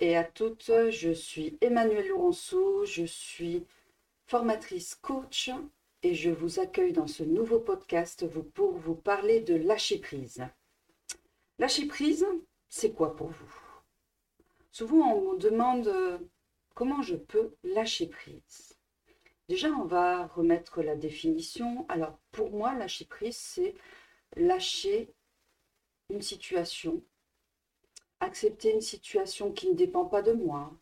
et à toutes, je suis Emmanuelle Laurenceau, je suis formatrice coach et je vous accueille dans ce nouveau podcast pour vous parler de lâcher prise. Lâcher prise, c'est quoi pour vous? Souvent on me demande euh, comment je peux lâcher prise? Déjà, on va remettre la définition. Alors pour moi, lâcher prise, c'est lâcher une situation accepter une situation qui ne dépend pas de moi,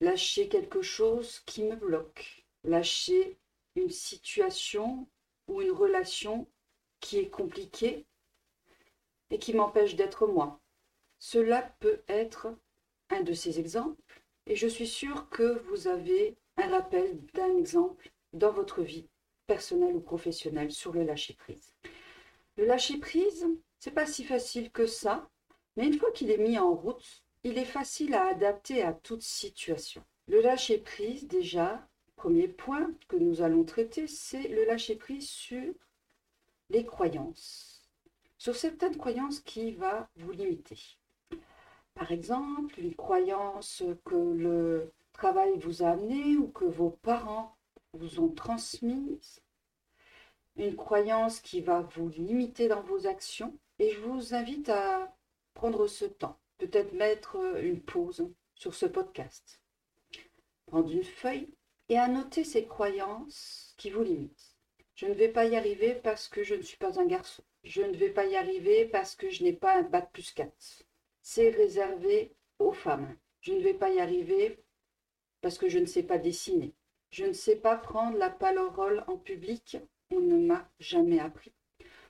lâcher quelque chose qui me bloque, lâcher une situation ou une relation qui est compliquée et qui m'empêche d'être moi. Cela peut être un de ces exemples et je suis sûre que vous avez un rappel d'un exemple dans votre vie personnelle ou professionnelle sur le lâcher prise. Le lâcher prise, c'est pas si facile que ça mais une fois qu'il est mis en route, il est facile à adapter à toute situation. Le lâcher-prise, déjà, premier point que nous allons traiter, c'est le lâcher-prise sur les croyances. Sur certaines croyances qui va vous limiter. Par exemple, une croyance que le travail vous a amené ou que vos parents vous ont transmise. Une croyance qui va vous limiter dans vos actions. Et je vous invite à prendre ce temps, peut-être mettre une pause sur ce podcast, prendre une feuille et annoter ces croyances qui vous limitent. Je ne vais pas y arriver parce que je ne suis pas un garçon. Je ne vais pas y arriver parce que je n'ai pas un bac plus 4. C'est réservé aux femmes. Je ne vais pas y arriver parce que je ne sais pas dessiner. Je ne sais pas prendre la parole en public. On ne m'a jamais appris.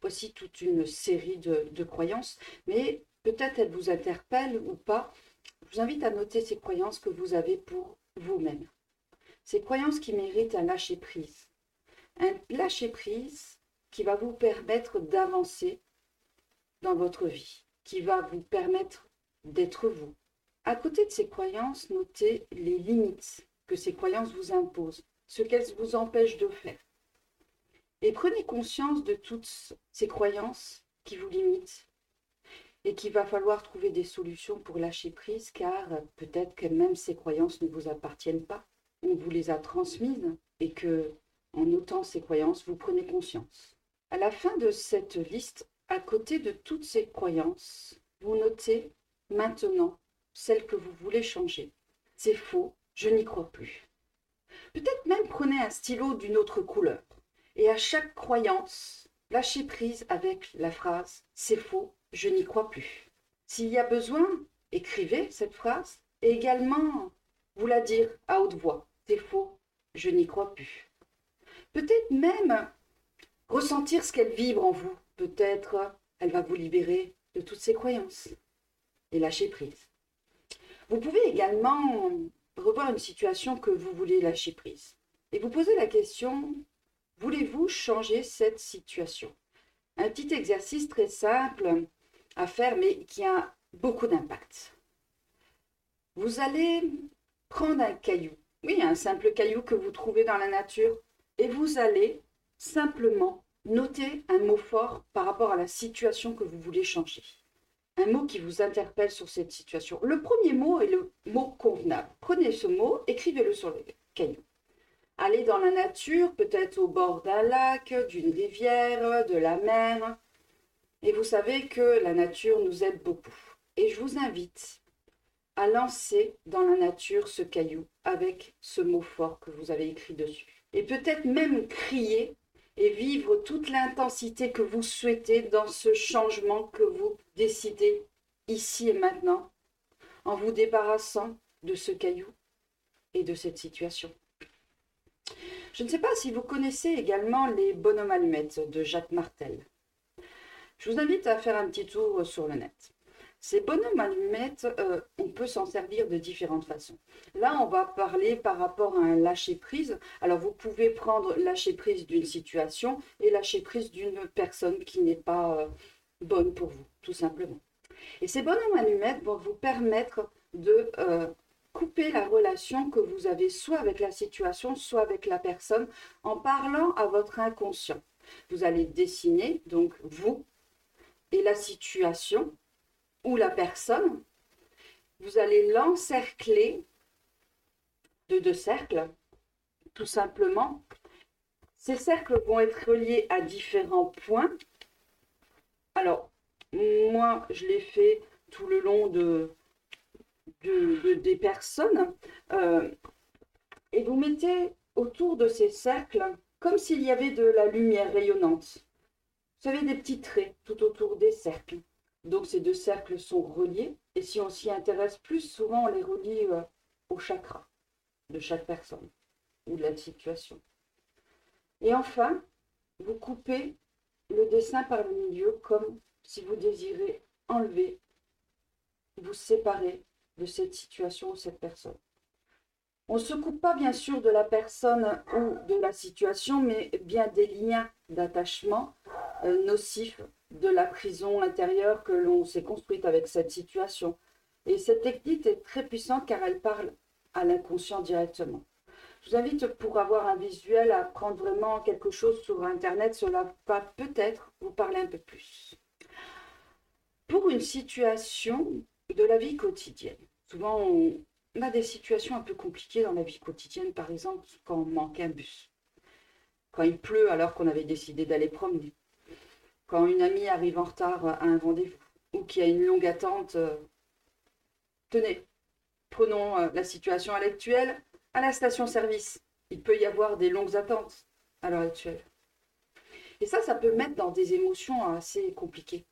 Voici toute une série de, de croyances, mais Peut-être elles vous interpellent ou pas. Je vous invite à noter ces croyances que vous avez pour vous-même. Ces croyances qui méritent un lâcher-prise. Un lâcher-prise qui va vous permettre d'avancer dans votre vie, qui va vous permettre d'être vous. À côté de ces croyances, notez les limites que ces croyances vous imposent, ce qu'elles vous empêchent de faire. Et prenez conscience de toutes ces croyances qui vous limitent et qu'il va falloir trouver des solutions pour lâcher prise car peut-être que même ces croyances ne vous appartiennent pas. On vous les a transmises et que, en notant ces croyances, vous prenez conscience. À la fin de cette liste, à côté de toutes ces croyances, vous notez maintenant celles que vous voulez changer. C'est faux, je n'y crois plus. Peut-être même prenez un stylo d'une autre couleur et à chaque croyance, lâchez prise avec la phrase C'est faux, je n'y crois plus. S'il y a besoin, écrivez cette phrase et également vous la dire à haute voix. C'est faux, je n'y crois plus. Peut-être même ressentir ce qu'elle vibre en vous. Peut-être elle va vous libérer de toutes ces croyances et lâcher prise. Vous pouvez également revoir une situation que vous voulez lâcher prise et vous poser la question, voulez-vous changer cette situation? Un petit exercice très simple à faire, mais qui a beaucoup d'impact. Vous allez prendre un caillou, oui, un simple caillou que vous trouvez dans la nature, et vous allez simplement noter un mot fort par rapport à la situation que vous voulez changer. Un mot qui vous interpelle sur cette situation. Le premier mot est le mot convenable. Prenez ce mot, écrivez-le sur le caillou. Allez dans la nature, peut-être au bord d'un lac, d'une rivière, de la mer. Et vous savez que la nature nous aide beaucoup. Et je vous invite à lancer dans la nature ce caillou avec ce mot fort que vous avez écrit dessus. Et peut-être même crier et vivre toute l'intensité que vous souhaitez dans ce changement que vous décidez ici et maintenant en vous débarrassant de ce caillou et de cette situation. Je ne sais pas si vous connaissez également les bonhommes allumettes de Jacques Martel. Je vous invite à faire un petit tour sur le net. Ces bonhommes allumettes, euh, on peut s'en servir de différentes façons. Là, on va parler par rapport à un lâcher-prise. Alors, vous pouvez prendre lâcher-prise d'une situation et lâcher-prise d'une personne qui n'est pas euh, bonne pour vous, tout simplement. Et ces bonhommes allumettes vont vous permettre de euh, couper la relation que vous avez soit avec la situation, soit avec la personne, en parlant à votre inconscient. Vous allez dessiner, donc vous, et la situation ou la personne, vous allez l'encercler de deux cercles, tout simplement. Ces cercles vont être reliés à différents points. Alors, moi, je l'ai fait tout le long de, des personnes. Euh, et vous mettez autour de ces cercles comme s'il y avait de la lumière rayonnante. Vous savez, des petits traits tout autour des cercles. Donc ces deux cercles sont reliés. Et si on s'y intéresse plus, souvent on les relie euh, au chakra de chaque personne ou de la situation. Et enfin, vous coupez le dessin par le milieu comme si vous désirez enlever, vous séparer de cette situation ou cette personne. On ne se coupe pas bien sûr de la personne ou de la situation, mais bien des liens d'attachement euh, nocifs de la prison intérieure que l'on s'est construite avec cette situation. Et cette technique est très puissante car elle parle à l'inconscient directement. Je vous invite pour avoir un visuel à prendre vraiment quelque chose sur Internet. Cela va peut-être vous parler un peu plus. Pour une situation de la vie quotidienne, souvent on, a des situations un peu compliquées dans la vie quotidienne, par exemple quand on manque un bus, quand il pleut alors qu'on avait décidé d'aller promener, quand une amie arrive en retard à un rendez-vous ou qu'il y a une longue attente. Euh, tenez, prenons euh, la situation actuelle à la station-service. Il peut y avoir des longues attentes à l'heure actuelle. Et ça, ça peut mettre dans des émotions assez compliquées.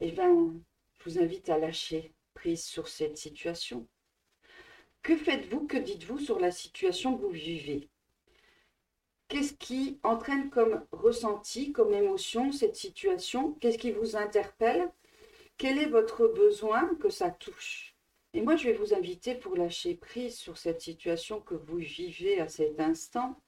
Eh bien, je vous invite à lâcher prise sur cette situation. Que faites-vous, que dites-vous sur la situation que vous vivez? Qu'est-ce qui entraîne comme ressenti, comme émotion cette situation? Qu'est-ce qui vous interpelle? Quel est votre besoin que ça touche? Et moi, je vais vous inviter pour lâcher prise sur cette situation que vous vivez à cet instant,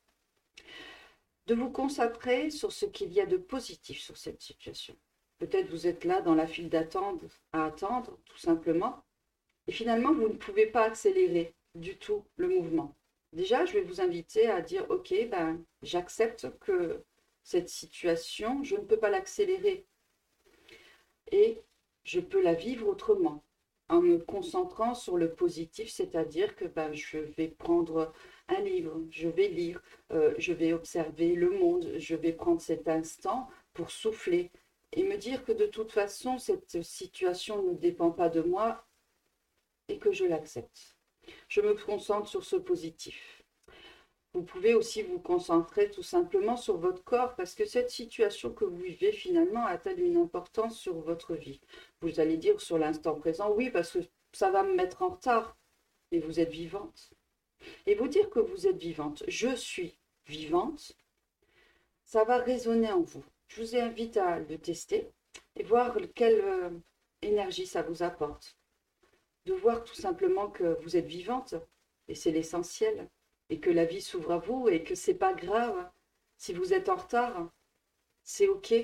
de vous concentrer sur ce qu'il y a de positif sur cette situation. Peut-être vous êtes là dans la file d'attente à attendre, tout simplement, et finalement, vous ne pouvez pas accélérer du tout le mouvement. Déjà, je vais vous inviter à dire, OK, ben, j'accepte que cette situation, je ne peux pas l'accélérer. Et je peux la vivre autrement, en me concentrant sur le positif, c'est-à-dire que ben, je vais prendre un livre, je vais lire, euh, je vais observer le monde, je vais prendre cet instant pour souffler et me dire que de toute façon, cette situation ne dépend pas de moi et que je l'accepte je me concentre sur ce positif. Vous pouvez aussi vous concentrer tout simplement sur votre corps parce que cette situation que vous vivez finalement a-t-elle une importance sur votre vie? Vous allez dire sur l'instant présent, oui, parce que ça va me mettre en retard, mais vous êtes vivante. Et vous dire que vous êtes vivante, je suis vivante, ça va résonner en vous. Je vous invite à le tester et voir quelle euh, énergie ça vous apporte de voir tout simplement que vous êtes vivante et c'est l'essentiel et que la vie s'ouvre à vous et que c'est pas grave si vous êtes en retard. C'est ok.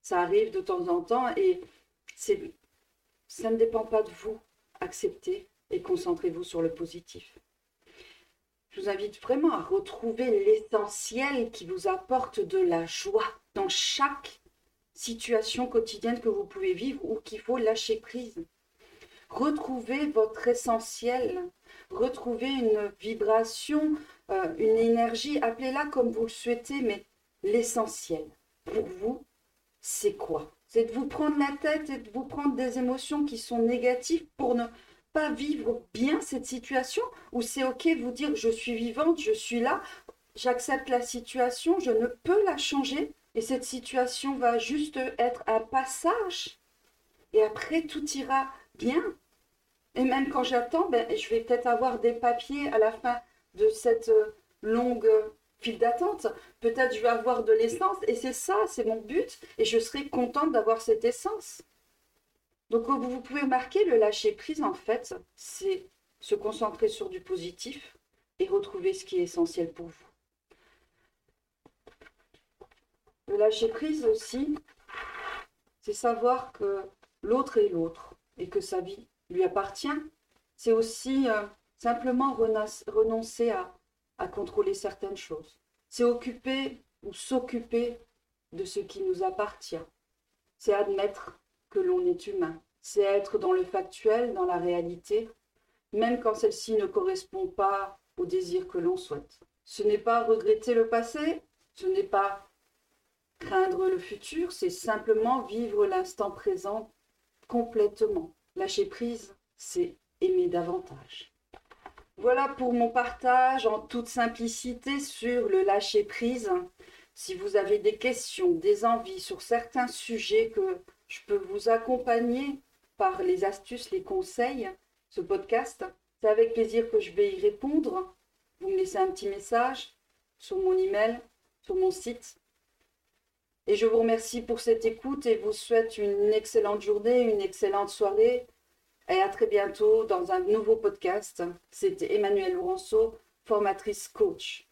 Ça arrive de temps en temps et c'est ça ne dépend pas de vous. Acceptez et concentrez-vous sur le positif. Je vous invite vraiment à retrouver l'essentiel qui vous apporte de la joie dans chaque situation quotidienne que vous pouvez vivre ou qu'il faut lâcher prise retrouvez votre essentiel, retrouvez une vibration, euh, une énergie, appelez-la comme vous le souhaitez, mais l'essentiel pour vous, c'est quoi? C'est de vous prendre la tête et de vous prendre des émotions qui sont négatives pour ne pas vivre bien cette situation? Ou c'est ok vous dire je suis vivante, je suis là, j'accepte la situation, je ne peux la changer et cette situation va juste être un passage? Et après tout ira bien. Et même quand j'attends, ben, je vais peut-être avoir des papiers à la fin de cette euh, longue file d'attente. Peut-être je vais avoir de l'essence et c'est ça, c'est mon but et je serai contente d'avoir cette essence. Donc vous pouvez remarquer, le lâcher prise en fait, c'est se concentrer sur du positif et retrouver ce qui est essentiel pour vous. Le lâcher prise aussi, c'est savoir que l'autre est l'autre et que sa vie lui appartient. C'est aussi euh, simplement renoncer à, à contrôler certaines choses. C'est occuper ou s'occuper de ce qui nous appartient. C'est admettre que l'on est humain c'est être dans le factuel, dans la réalité, même quand celle-ci ne correspond pas au désir que l'on souhaite. Ce n'est pas regretter le passé, ce n'est pas craindre le futur, c'est simplement vivre l'instant présent complètement. Lâcher prise, c'est aimer davantage. Voilà pour mon partage en toute simplicité sur le lâcher prise. Si vous avez des questions, des envies sur certains sujets que je peux vous accompagner par les astuces, les conseils, ce podcast, c'est avec plaisir que je vais y répondre. Vous me laissez un petit message sur mon email, sur mon site. Et je vous remercie pour cette écoute et vous souhaite une excellente journée, une excellente soirée. Et à très bientôt dans un nouveau podcast. C'était Emmanuel Lourenço, formatrice coach.